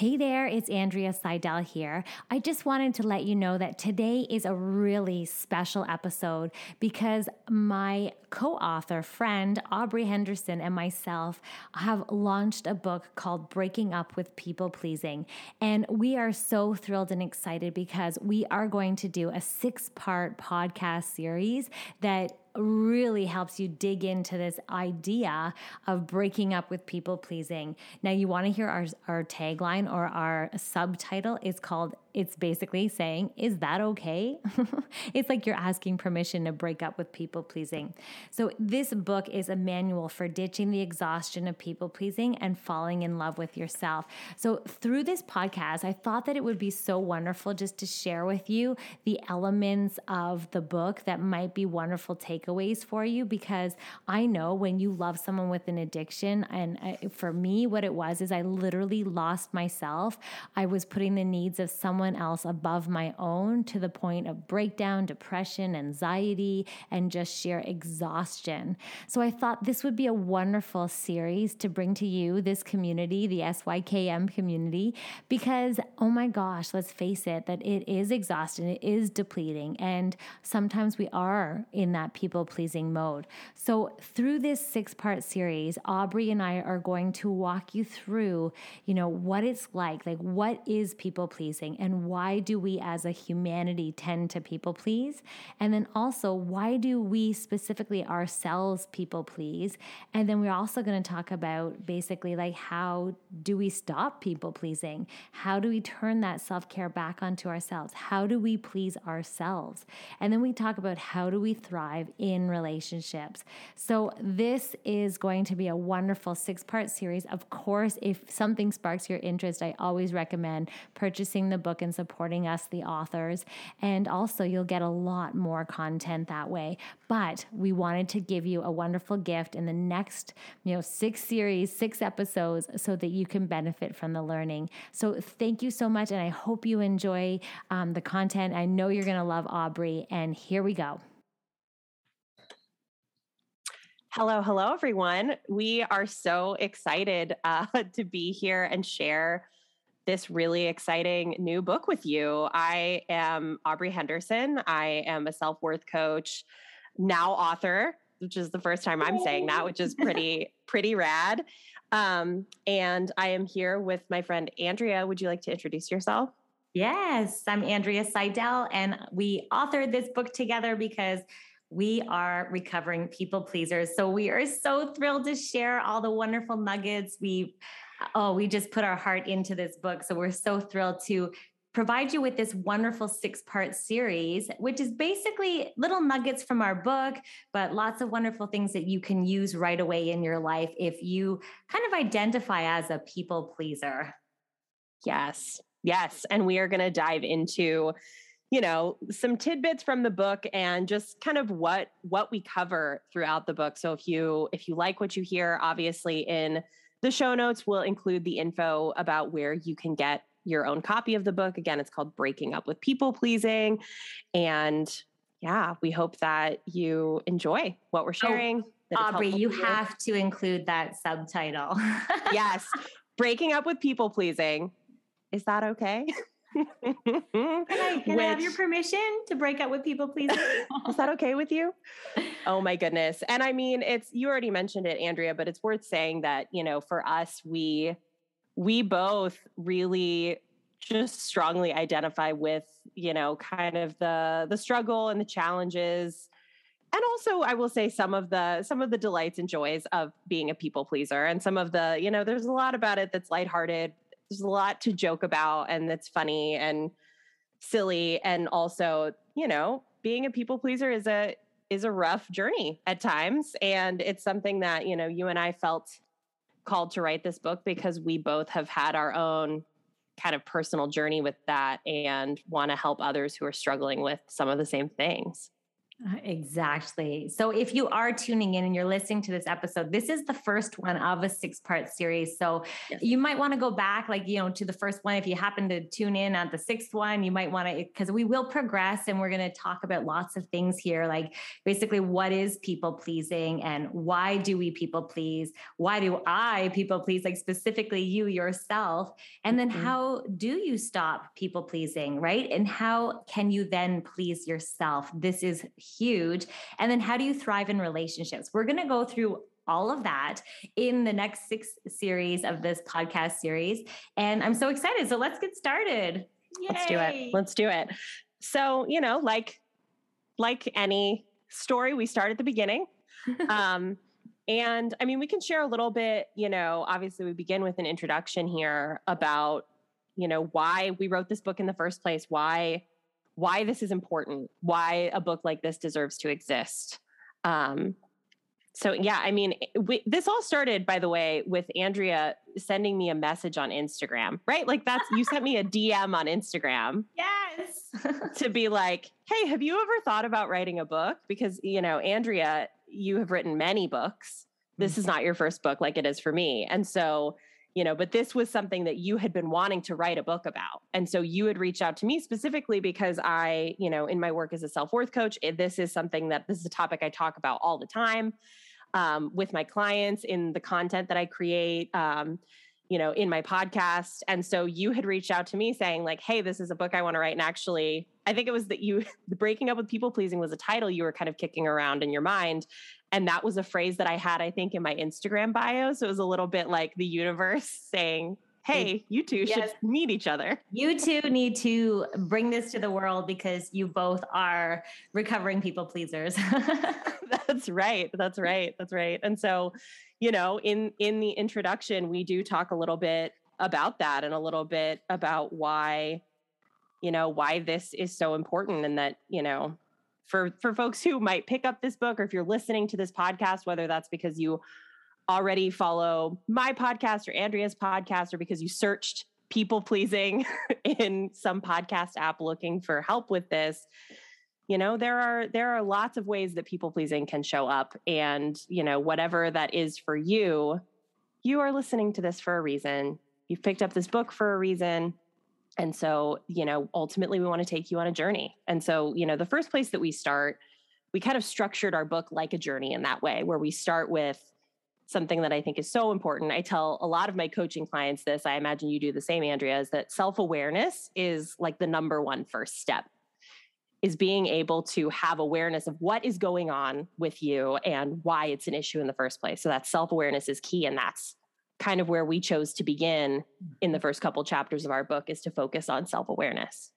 Hey there, it's Andrea Seydel here. I just wanted to let you know that today is a really special episode because my co author, friend Aubrey Henderson, and myself have launched a book called Breaking Up with People Pleasing. And we are so thrilled and excited because we are going to do a six part podcast series that really helps you dig into this idea of breaking up with people pleasing. Now, you want to hear our, our tagline or our subtitle is called it's basically saying, Is that okay? it's like you're asking permission to break up with people pleasing. So, this book is a manual for ditching the exhaustion of people pleasing and falling in love with yourself. So, through this podcast, I thought that it would be so wonderful just to share with you the elements of the book that might be wonderful takeaways for you because I know when you love someone with an addiction, and uh, for me, what it was is I literally lost myself. I was putting the needs of someone someone else above my own to the point of breakdown, depression, anxiety, and just sheer exhaustion. So I thought this would be a wonderful series to bring to you, this community, the SYKM community, because oh my gosh, let's face it, that it is exhausting, it is depleting, and sometimes we are in that people pleasing mode. So through this six part series, Aubrey and I are going to walk you through, you know, what it's like, like what is people pleasing and and why do we as a humanity tend to people please? And then also, why do we specifically ourselves people please? And then we're also going to talk about basically like how do we stop people pleasing? How do we turn that self care back onto ourselves? How do we please ourselves? And then we talk about how do we thrive in relationships. So, this is going to be a wonderful six part series. Of course, if something sparks your interest, I always recommend purchasing the book and supporting us, the authors. And also, you'll get a lot more content that way. But we wanted to give you a wonderful gift in the next, you know, six series, six episodes, so that you can benefit from the learning. So thank you so much. And I hope you enjoy um, the content. I know you're going to love Aubrey. And here we go. Hello, hello, everyone. We are so excited uh, to be here and share this really exciting new book with you. I am Aubrey Henderson. I am a self worth coach, now author, which is the first time I'm saying that, which is pretty pretty rad. Um, and I am here with my friend Andrea. Would you like to introduce yourself? Yes, I'm Andrea Seydel, and we authored this book together because we are recovering people pleasers. So we are so thrilled to share all the wonderful nuggets we oh, we just put our heart into this book. So we're so thrilled to provide you with this wonderful six part series, which is basically little nuggets from our book, but lots of wonderful things that you can use right away in your life if you kind of identify as a people pleaser. Yes. Yes. And we are going to dive into you know some tidbits from the book and just kind of what what we cover throughout the book so if you if you like what you hear obviously in the show notes will include the info about where you can get your own copy of the book. Again, it's called Breaking Up with People Pleasing. And yeah, we hope that you enjoy what we're oh, sharing. Oh, Aubrey, you have to include that subtitle. yes. Breaking Up with People Pleasing. Is that okay? can I, can Which, I have your permission to break up with people, please? is that okay with you? Oh my goodness. And I mean, it's you already mentioned it, Andrea, but it's worth saying that, you know, for us, we we both really just strongly identify with you know kind of the the struggle and the challenges and also i will say some of the some of the delights and joys of being a people pleaser and some of the you know there's a lot about it that's lighthearted there's a lot to joke about and that's funny and silly and also you know being a people pleaser is a is a rough journey at times and it's something that you know you and i felt called to write this book because we both have had our own kind of personal journey with that and want to help others who are struggling with some of the same things exactly. So, if you are tuning in and you're listening to this episode, this is the first one of a six part series. So, yes. you might want to go back, like, you know, to the first one. If you happen to tune in at the sixth one, you might want to, because we will progress and we're going to talk about lots of things here, like basically what is people pleasing and why do we people please? Why do I people please, like specifically you yourself? And then mm-hmm. how do you stop people pleasing, right? And how can you then please yourself? This is huge. And then how do you thrive in relationships? We're going to go through all of that in the next six series of this podcast series. And I'm so excited. So let's get started. Yay. Let's do it. Let's do it. So, you know, like like any story, we start at the beginning. um, and I mean, we can share a little bit, you know, obviously we begin with an introduction here about, you know, why we wrote this book in the first place, why why this is important, why a book like this deserves to exist. Um, so yeah, I mean, we, this all started, by the way, with Andrea sending me a message on Instagram, right? Like that's you sent me a DM on Instagram. Yes. to be like, hey, have you ever thought about writing a book? Because you know, Andrea, you have written many books. This mm-hmm. is not your first book, like it is for me, and so you know but this was something that you had been wanting to write a book about. And so you had reached out to me specifically because i you know in my work as a self-worth coach this is something that this is a topic i talk about all the time um, with my clients in the content that i create um, you know in my podcast. And so you had reached out to me saying like hey this is a book i want to write. And actually i think it was that you breaking up with people pleasing was a title you were kind of kicking around in your mind and that was a phrase that I had, I think, in my Instagram bio. So it was a little bit like the universe saying, hey, you two yes. should meet each other. You two need to bring this to the world because you both are recovering people pleasers. That's right. That's right. That's right. And so, you know, in in the introduction, we do talk a little bit about that and a little bit about why you know why this is so important and that you know for for folks who might pick up this book or if you're listening to this podcast whether that's because you already follow my podcast or Andrea's podcast or because you searched people pleasing in some podcast app looking for help with this you know there are there are lots of ways that people pleasing can show up. And you know whatever that is for you you are listening to this for a reason. You've picked up this book for a reason and so, you know, ultimately we want to take you on a journey. And so, you know, the first place that we start, we kind of structured our book like a journey in that way, where we start with something that I think is so important. I tell a lot of my coaching clients this. I imagine you do the same, Andrea, is that self awareness is like the number one first step, is being able to have awareness of what is going on with you and why it's an issue in the first place. So that self awareness is key. And that's kind of where we chose to begin in the mm-hmm. first couple chapters of our book is to focus on self-awareness.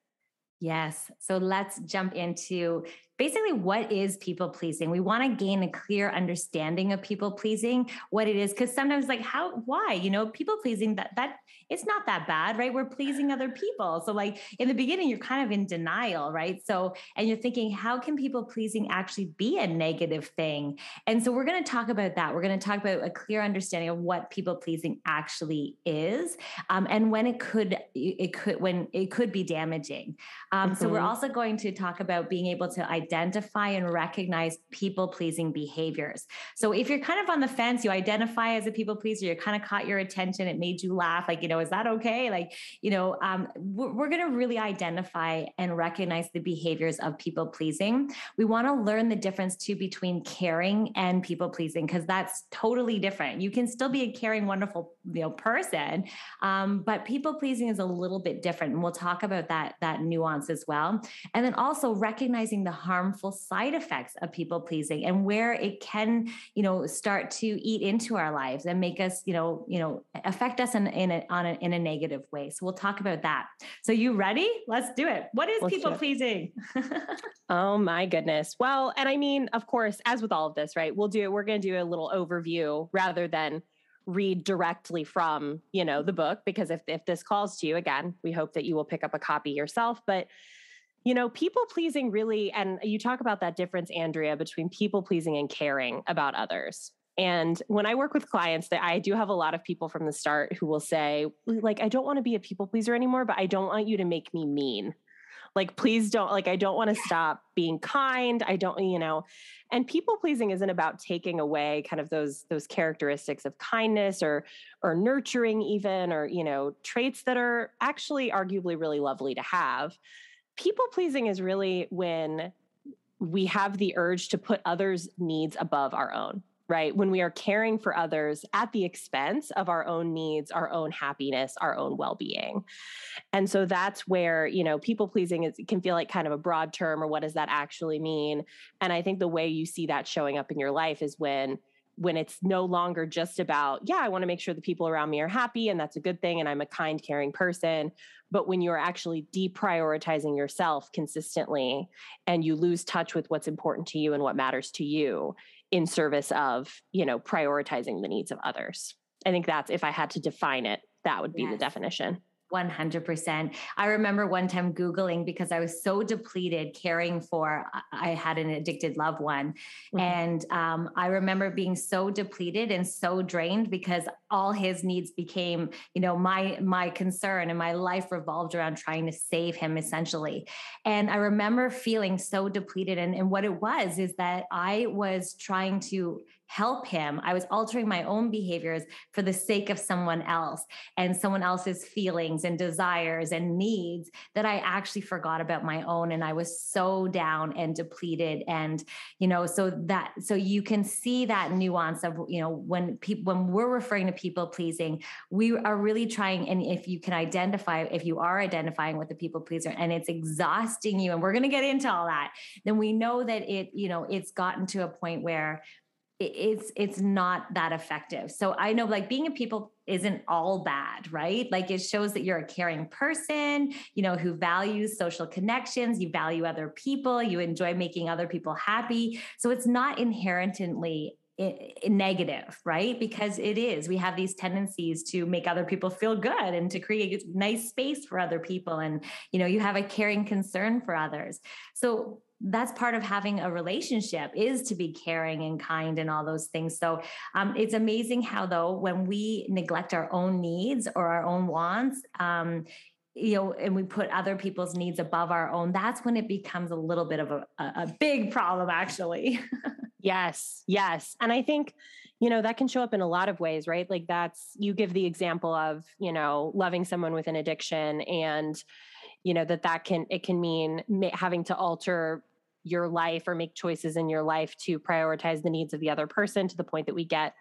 Yes. So let's jump into basically what is people pleasing? We want to gain a clear understanding of people pleasing what it is because sometimes like how why? You know people pleasing that that it's not that bad right? We're pleasing other people. So like in the beginning you're kind of in denial right? So and you're thinking how can people pleasing actually be a negative thing? And so we're going to talk about that. We're going to talk about a clear understanding of what people pleasing actually is um, and when it could it could when it could be damaging. Um, mm-hmm. so we're mm-hmm. also going to talk about being able to identify and recognize people pleasing behaviors. So if you're kind of on the fence, you identify as a people pleaser, you kind of caught your attention, it made you laugh, like, you know, is that okay? Like, you know, um, we're, we're going to really identify and recognize the behaviors of people pleasing. We want to learn the difference too between caring and people pleasing, because that's totally different. You can still be a caring, wonderful, you know, person, um, but people pleasing is a little bit different. And we'll talk about that, that nuance as well. And then also recognizing the harmful side effects of people pleasing and where it can, you know, start to eat into our lives and make us, you know, you know, affect us in, in a, on a, in a negative way. So we'll talk about that. So you ready? Let's do it. What is Let's people pleasing? oh my goodness. Well, and I mean, of course, as with all of this, right? We'll do, it. we're going to do a little overview rather than read directly from you know the book because if if this calls to you again we hope that you will pick up a copy yourself. But you know people pleasing really and you talk about that difference andrea between people pleasing and caring about others. And when i work with clients that i do have a lot of people from the start who will say like i don't want to be a people pleaser anymore but i don't want you to make me mean like please don't like i don't want to stop being kind i don't you know and people pleasing isn't about taking away kind of those those characteristics of kindness or or nurturing even or you know traits that are actually arguably really lovely to have. People pleasing is really when we have the urge to put others needs above our own right? When we are caring for others at the expense of our own needs, our own happiness, our own well-being. And so that's where, you know, people pleasing is can feel like kind of a broad term or what does that actually mean? And I think the way you see that showing up in your life is when when it's no longer just about, yeah, I want to make sure the people around me are happy and that's a good thing and I'm a kind, caring person, but when you're actually deprioritizing yourself consistently and you lose touch with what's important to you and what matters to you in service of, you know, prioritizing the needs of others. I think that's if I had to define it, that would be yes. the definition. 100%. I remember one time Googling because I was so depleted caring for, I had an addicted loved one. Mm-hmm. And um, I remember being so depleted and so drained because all his needs became, you know, my, my concern and my life revolved around trying to save him essentially. And I remember feeling so depleted. And, and what it was is that I was trying to help him. I was altering my own behaviors for the sake of someone else and someone else's feelings and desires and needs that I actually forgot about my own. And I was so down and depleted. And, you know, so that, so you can see that nuance of, you know, when people, when we're referring to people pleasing, we are really trying. And if you can identify, if you are identifying with the people pleaser and it's exhausting you, and we're going to get into all that, then we know that it, you know, it's gotten to a point where it's it's not that effective. So I know like being a people isn't all bad, right? Like it shows that you're a caring person, you know, who values social connections, you value other people, you enjoy making other people happy. So it's not inherently eh, eh, negative, right? Because it is. We have these tendencies to make other people feel good and to create nice space for other people and you know, you have a caring concern for others. So that's part of having a relationship is to be caring and kind and all those things. So um, it's amazing how though when we neglect our own needs or our own wants um, you know and we put other people's needs above our own that's when it becomes a little bit of a, a big problem actually. Yes yes. And i think you know that can show up in a lot of ways right? Like that's you give the example of you know loving someone with an addiction and you know that that can it can mean having to alter your life or make choices in your life to prioritize the needs of the other person to the point that we get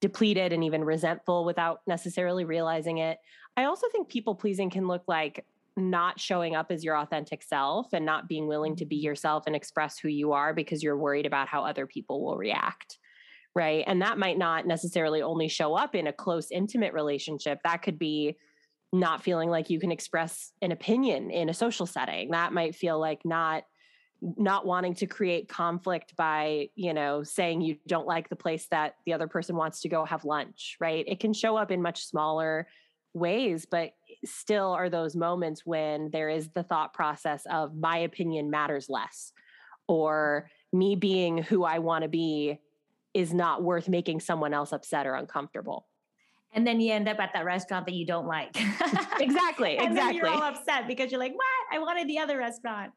depleted and even resentful without necessarily realizing it. I also think people pleasing can look like not showing up as your authentic self and not being willing to be mm-hmm. yourself and express who you are because you're worried about how other people will react. Right. And that might not necessarily only show up in a close, intimate relationship. That could be not feeling like you can express an opinion in a social setting. That might feel like not not wanting to create conflict by you know saying you don't like the place that the other person wants to go have lunch right? It can show up in much smaller ways but still are those moments when there is the thought process of my opinion matters less or me being who i want to be is not worth making someone else upset or uncomfortable. And then you end up at that restaurant that you don't like. Exactly and exactly you're all upset because you're like what? I wanted the other restaurant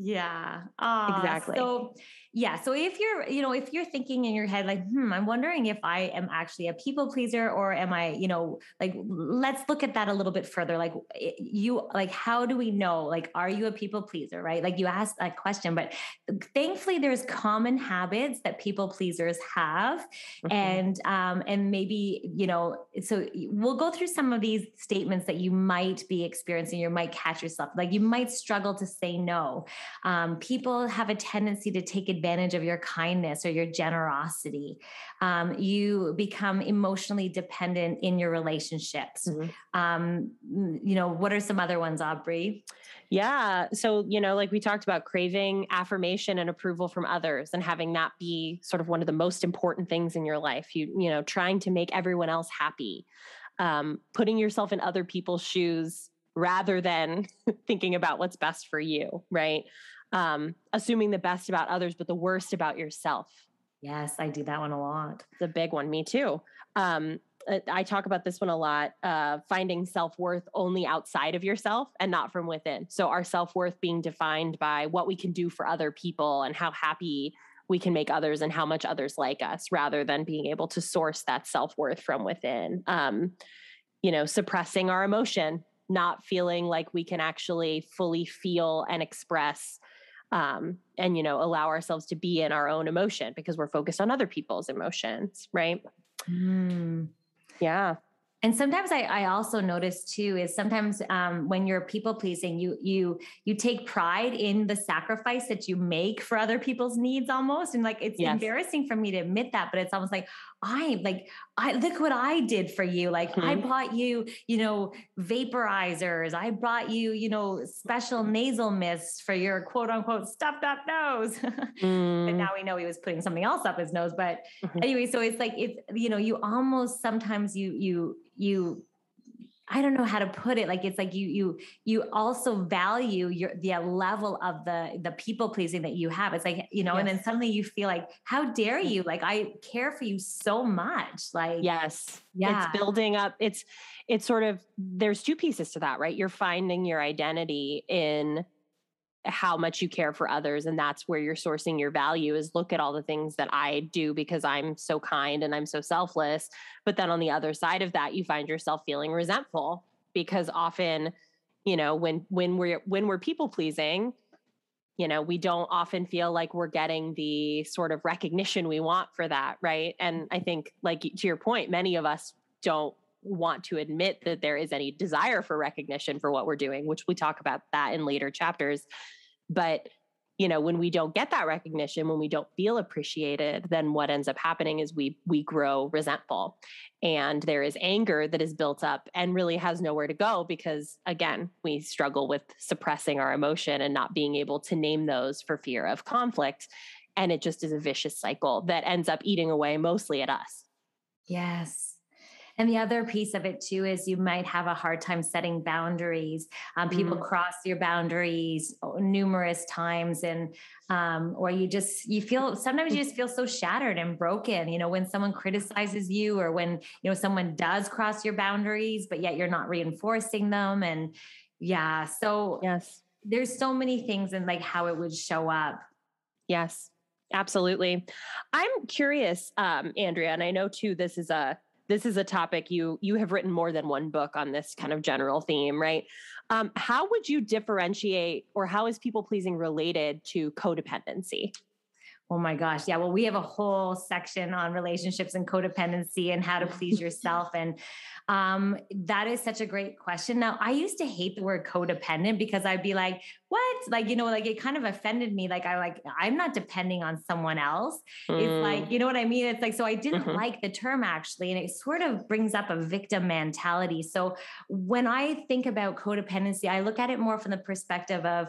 yeah. Uh, exactly. So yeah. So if you're, you know, if you're thinking in your head, like, hmm, I'm wondering if I am actually a people pleaser or am I, you know, like, let's look at that a little bit further. Like, you, like, how do we know? Like, are you a people pleaser, right? Like, you asked that question, but thankfully, there's common habits that people pleasers have. Mm-hmm. And, um, and maybe, you know, so we'll go through some of these statements that you might be experiencing, you might catch yourself, like, you might struggle to say no. Um, people have a tendency to take advantage of your kindness or your generosity. Um, you become emotionally dependent in your relationships. Mm-hmm. Um, you know, what are some other ones, Aubrey? Yeah. So, you know, like we talked about craving affirmation and approval from others and having that be sort of one of the most important things in your life. You, you know, trying to make everyone else happy, um, putting yourself in other people's shoes rather than thinking about what's best for you, right? Um, assuming the best about others, but the worst about yourself. Yes, I do that one a lot. It's a big one. Me too. Um, uh, I talk about this one a lot, uh, finding self worth only outside of yourself and not from within. So, our self worth being defined by what we can do for other people and how happy we can make others and how much others like us rather than being able to source that self worth from within. Um, you know, suppressing our emotion, not feeling like we can actually fully feel and express um, and you know allow ourselves to be in our own emotion because we're focused on other people's emotions right mm. Yeah. And sometimes I, I also notice too is sometimes um, when you're people pleasing, you you you take pride in the sacrifice that you make for other people's needs almost, and like it's yes. embarrassing for me to admit that, but it's almost like I like I look what I did for you. Like mm-hmm. I bought you, you know, vaporizers. I brought you, you know, special nasal mist for your quote unquote stuffed up nose. mm. now we know he was putting something else up his nose. But mm-hmm. anyway, so it's like it's you know, you almost sometimes you you you I don't know how to put it. Like it's like you you you also value your the uh, level of the the people pleasing that you have. It's like you know, yes. and then suddenly you feel like, how dare you? Like I care for you so much. Like yes, yeah, it's building up. It's it's sort of there's two pieces to that, right? You're finding your identity in how much you care for others and that's where you're sourcing your value is look at all the things that I do because I'm so kind and I'm so selfless. But then on the other side of that you find yourself feeling resentful because often you know when when we're when we're people pleasing you know we don't often feel like we're getting the sort of recognition we want for that right? And i think like to your point many of us don't want to admit that there is any desire for recognition for what we're doing which we talk about that in later chapters. But you know when we don't get that recognition when we don't feel appreciated then what ends up happening is we we grow resentful. And there is anger that is built up and really has nowhere to go because again we struggle with suppressing our emotion and not being able to name those for fear of conflict. And it just is a vicious cycle that ends up eating away mostly at us. Yes and the other piece of it too is you might have a hard time setting boundaries. Um, people mm. cross your boundaries uh, numerous times, and um, or you just you feel sometimes you just feel so shattered and broken. You know, when someone criticizes you, or when you know someone does cross your boundaries, but yet you're not reinforcing them. And yeah, so yes, there's so many things and like how it would show up. Yes. Absolutely. I'm curious, um, Andrea, and I know too, this is a this is a topic you you have written more than one book on this kind of general theme, right? Um, how would you differentiate, or how is people pleasing related to codependency? Oh my gosh. Yeah. Well, we have a whole section on relationships and codependency and how to please yourself. And um, that is such a great question. Now, I used to hate the word codependent because I'd be like, what? Like, you know, like it kind of offended me. Like, I like, I'm not depending on someone else. Mm. It's like, mm. you know what I mean? It's like, so I didn't mm-hmm. like the term actually. And it sort of brings up a victim mentality. So when I think about codependency, I look at it more from the perspective of,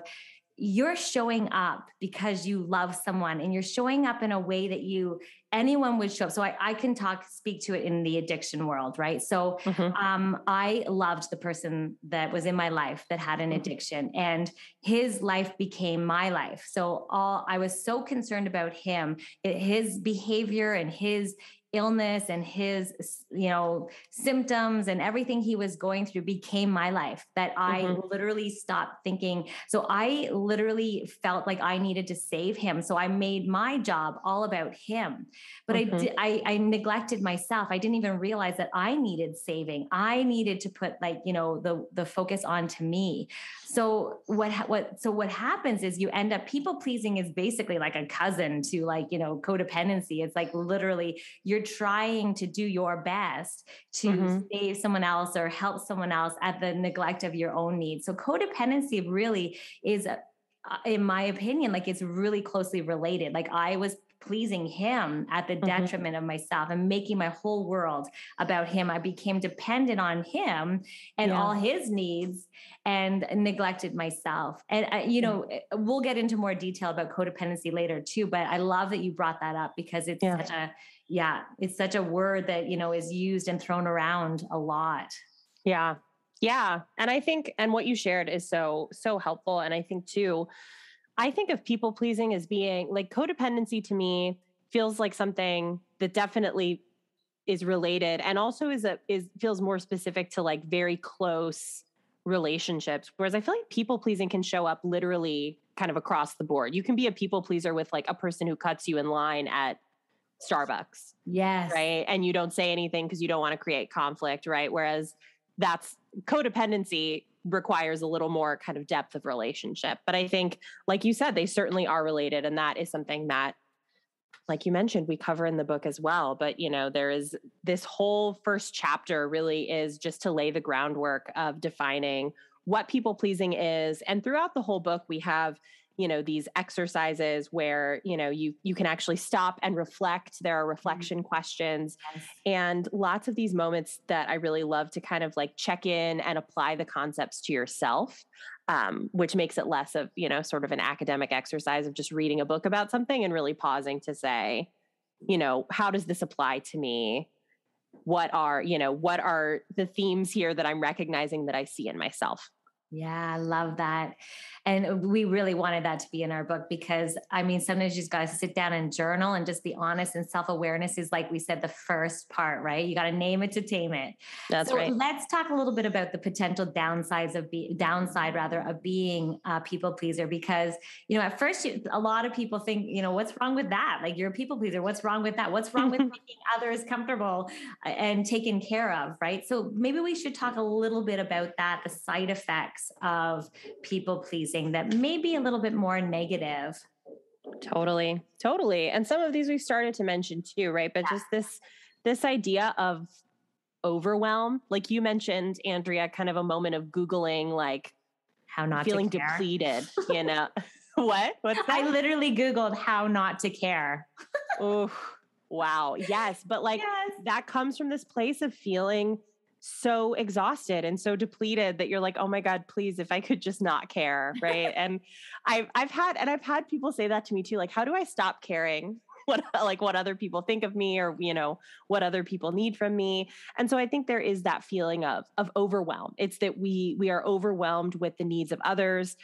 you're showing up because you love someone and you're showing up in a way that you anyone would show up so i, I can talk speak to it in the addiction world right so mm-hmm. um, i loved the person that was in my life that had an mm-hmm. addiction and his life became my life so all i was so concerned about him his behavior and his illness and his you know symptoms and everything he was going through became my life that i mm-hmm. literally stopped thinking. So i literally felt like i needed to save him. So i made my job all about him. But mm-hmm. I, did, I i neglected myself. I didn't even realize that i needed saving. I needed to put like you know the the focus onto me. So what what so what happens is you end up people pleasing is basically like a cousin to like you know codependency. It's like literally you're you're trying to do your best to mm-hmm. save someone else or help someone else at the neglect of your own needs. So codependency really is uh, in my opinion, like it's really closely related. Like I was pleasing him at the mm-hmm. detriment of myself and making my whole world about him. I became dependent on him and yeah. all his needs and neglected myself. And, uh, you know, mm-hmm. we'll get into more detail about codependency later too, but I love that you brought that up because it's yeah. such a, yeah, it's such a word that, you know, is used and thrown around a lot. Yeah. Yeah. And I think, and what you shared is so, so helpful. And I think too, I think of people pleasing as being like codependency to me feels like something that definitely is related and also is a is feels more specific to like very close relationships whereas i feel like people pleasing can show up literally kind of across the board you can be a people pleaser with like a person who cuts you in line at starbucks yes right and you don't say anything because you don't want to create conflict right whereas that's codependency requires a little more kind of depth of relationship. But I think, like you said, they certainly are related. And that is something that, like you mentioned, we cover in the book as well. But, you know, there is this whole first chapter really is just to lay the groundwork of defining what people pleasing is. And throughout the whole book, we have you know these exercises where you know you you can actually stop and reflect there are mm-hmm. reflection mm-hmm. questions yes. and lots of these moments that i really love to kind of like check in and apply the concepts to yourself um, which makes it less of you know sort of an academic exercise of just reading a book about something and really pausing to say you know how does this apply to me what are you know what are the themes here that i'm recognizing that i see in myself yeah, I love that. And we really wanted that to be in our book because I mean, sometimes you just got to sit down and journal and just be honest. And self awareness is, like we said, the first part, right? You got to name it to tame it. That's so right. Let's talk a little bit about the potential downsides of be downside rather of being a people pleaser because you know at first you, a lot of people think you know what's wrong with that? Like you're a people pleaser. What's wrong with that? What's wrong with making others comfortable uh, and taken care of, right? So maybe we should talk a little bit about that, the side effects of people pleasing that may be a little bit more negative. Totally. Totally. And some of these we started to mention too, right? But yeah. just this this idea of overwhelm, like you mentioned Andrea kind of a moment of googling like how not feeling depleted, you know. what? What's that? I literally googled how not to care. oh, wow. Yes, but like yes. that comes from this place of feeling so exhausted and so depleted that you're like, oh my God, please, if I could just not care. Right. and I've I've had and I've had people say that to me too. Like, how do I stop caring? What like what other people think of me or you know what other people need from me and so i think there is that feeling of of overwhelm it's that we we are overwhelmed with the needs of others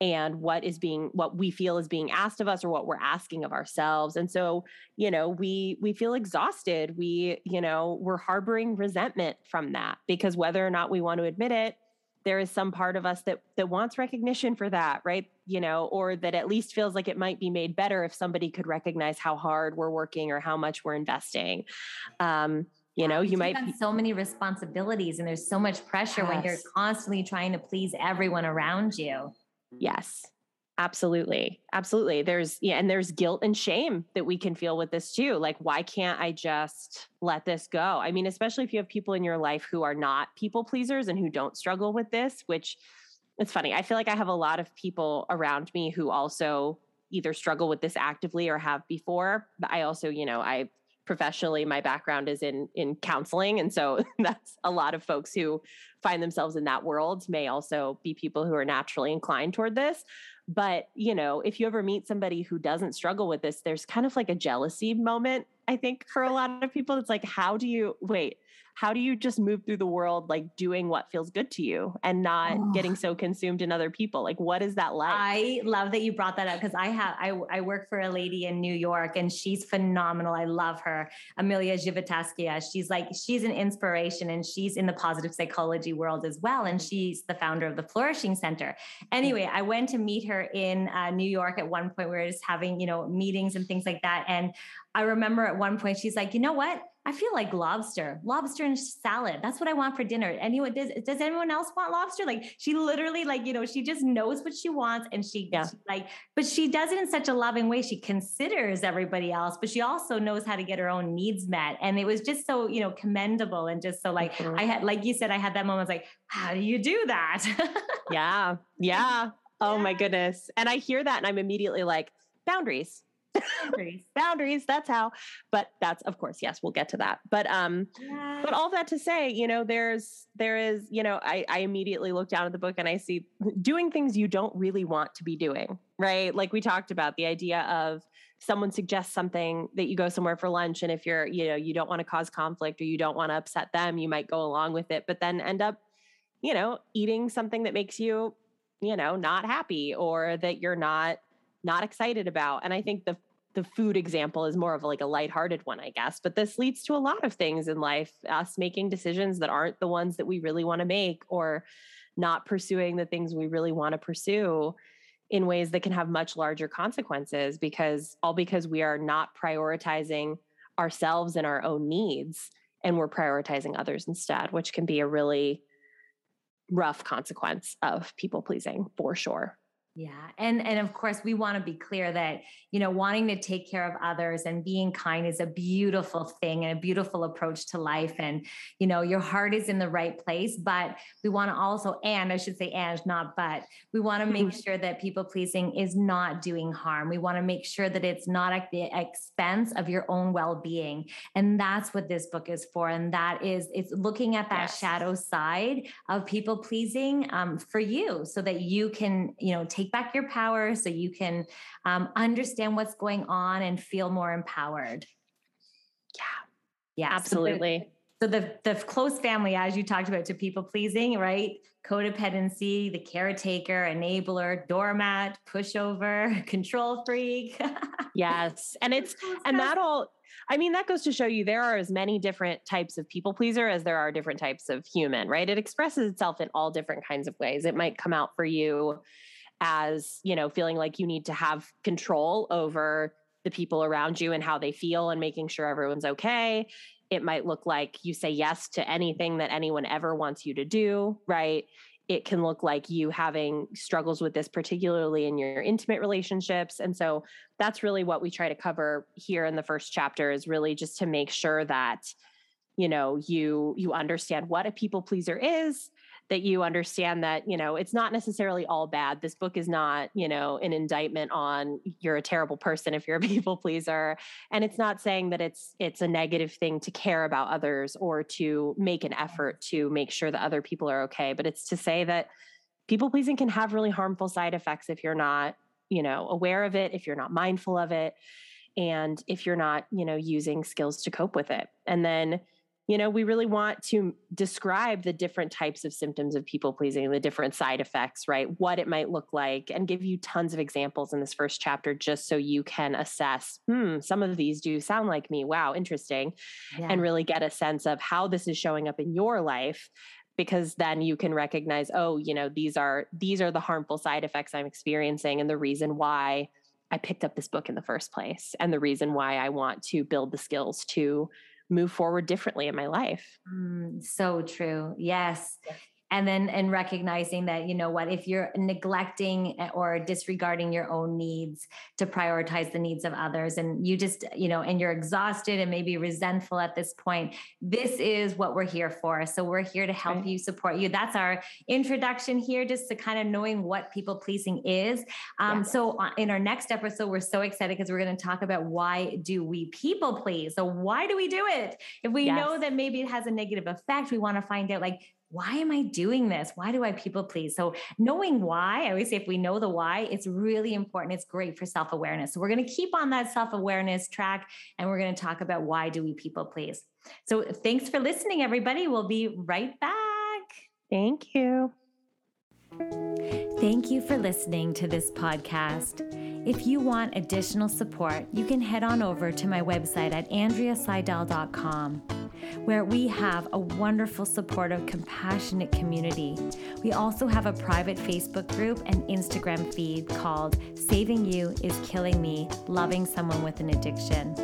and what is being what we feel is being asked of us or what we're asking of ourselves. And so you know we we feel exhausted. We you know we're harboring resentment from that because whether or not we want to admit it there is some part of us that that wants recognition for that right? You know or that at least feels like it might be made better if somebody could recognize how hard we're working or how much we're investing. Um you know you, might be- so many responsibilities and there's so much pressure yes. when you're constantly trying to please everyone around you Yes. Absolutely. Absolutely. There's yeah, and there's guilt and shame that we can feel with this too. Like why can't I just let this go? I mean, especially if you have people in your life who are not people pleasers and who don't struggle with this, which it's funny. I feel like I have a lot of people around me who also either struggle with this actively or have before. But I also, you know, I professionally my background is in in counseling and so that's a lot of folks who find themselves in that world may also be people who are naturally inclined toward this. But you know if you ever meet somebody who doesn't struggle with this there's kind of like a jealousy moment i think for a lot of people. It's like how do you wait how do you just move through the world like doing what feels good to you and not oh. getting so consumed in other people? Like what is that like? I love that you brought that up because i have I, I work for a lady in new york and she's phenomenal. I love her Emiliya Zhivotovskaya she's like she's an inspiration and she's in the positive psychology world as well and she's the founder of the flourishing center. Anyway i went to meet her in uh, new york at one point. We were just having you know meetings and things like that. And i remember at one point she's like you know what I feel like lobster, lobster and salad. That's what I want for dinner. Anyone does does anyone else want lobster? Like she literally like, you know, she just knows what she wants and she, yeah. she like, but she does it in such a loving way. She considers everybody else, but she also knows how to get her own needs met. And it was just so, you know, commendable and just so like mm-hmm. I had like you said, I had that moment I was like, how do you do that? yeah. Yeah. Oh my goodness. And I hear that and I'm immediately like, boundaries. Boundaries. boundaries. That's how. But that's of course, yes, we'll get to that. But um, yeah. but all that to say, you know, there's there is, you know, I, I immediately look down at the book and I see doing things you don't really want to be doing, right? Like we talked about the idea of someone suggests something that you go somewhere for lunch and if you're you know you don't want to cause conflict or you don't want to upset them you might go along with it but then end up you know eating something that makes you you know not happy or that you're not not excited about and i think the the food example is more of like a lighthearted one i guess but this leads to a lot of things in life us making decisions that aren't the ones that we really want to make or not pursuing the things we really want to pursue in ways that can have much larger consequences because all because we are not prioritizing ourselves and our own needs and we're prioritizing others instead which can be a really rough consequence of people pleasing for sure yeah. And and of course we want to be clear that, you know, wanting to take care of others and being kind is a beautiful thing and a beautiful approach to life and, you know, your heart is in the right place, but we want to also and I should say and not but, we want to make mm-hmm. sure that people pleasing is not doing harm. We want to make sure that it's not at the expense of your own well-being. And that's what this book is for and that is it's looking at that yes. shadow side of people pleasing um, for you so that you can, you know, take back your power so you can um, understand what's going on and feel more empowered. Yeah. Yeah. Absolutely. So the, so the, the close family, as you talked about, to people pleasing, right? Codependency, the caretaker, enabler, doormat, pushover, control freak. yes. And it's, and that all, I mean, that goes to show you there are as many different types of people pleaser as there are different types of human, right? It expresses itself in all different kinds of ways. It might come out for you as, you know, feeling like you need to have control over the people around you and how they feel and making sure everyone's okay. It might look like you say yes to anything that anyone ever wants you to do, right? It can look like you having struggles with this, particularly in your intimate relationships. And so that's really what we try to cover here in the first chapter is really just to make sure that you know you you understand what a people pleaser is that you understand that you know it's not necessarily all bad. This book is not you know an indictment on you're a terrible person if you're a people pleaser. And it's not saying that it's it's a negative thing to care about others or to make an effort to make sure that other people are okay but it's to say that people pleasing can have really harmful side effects if you're not you know aware of it if you're not mindful of it and if you're not you know using skills to cope with it. And then you know, we really want to describe the different types of symptoms of people pleasing, the different side effects, right? What it might look like, and give you tons of examples in this first chapter just so you can assess, hmm, some of these do sound like me. Wow, interesting. Yeah. And really get a sense of how this is showing up in your life because then you can recognize oh you know these are these are the harmful side effects i'm experiencing and the reason why i picked up this book in the first place and the reason why i want to build the skills to move forward differently in my life. Mm, so true. Yes and then and recognizing that you know what if you're neglecting eh, or disregarding your own needs to prioritize the needs of others and you just you know and you're exhausted and maybe resentful at this point this is what we're here for. So we're here to help right. you support you. That's our introduction here just to kind of knowing what people pleasing is. Um, so uh, in our next episode we're so excited because we're going to talk about why do we people please? So why do we do it? If we yes. know that maybe it has a negative effect we want to find out like why am I doing this? Why do I people please? So, knowing why, I always say if we know the why, it's really important. It's great for self awareness. So, we're going to keep on that self awareness track and we're going to talk about why do we people please. So, thanks for listening, everybody. We'll be right back. Thank you. Thank you for listening to this podcast. If you want additional support, you can head on over to my website at andreaseydel.com where we have a wonderful, supportive, compassionate community. We also have a private Facebook group and Instagram feed called Saving You is Killing Me Loving Someone with an Addiction.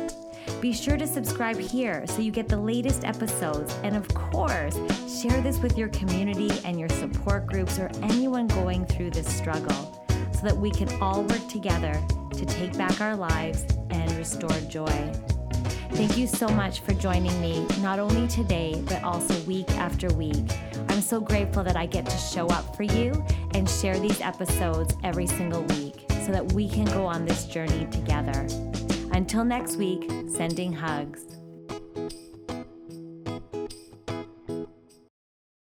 Be sure to subscribe here so you get the latest episodes. And of course, share this with your community and your support groups or anyone going through this struggle so that we can all work together to take back our lives and restore joy. Thank you so much for joining me, not only today, but also week after week. I'm so grateful that I get to show up for you and share these episodes every single week so that we can go on this journey together. Until next week, sending hugs.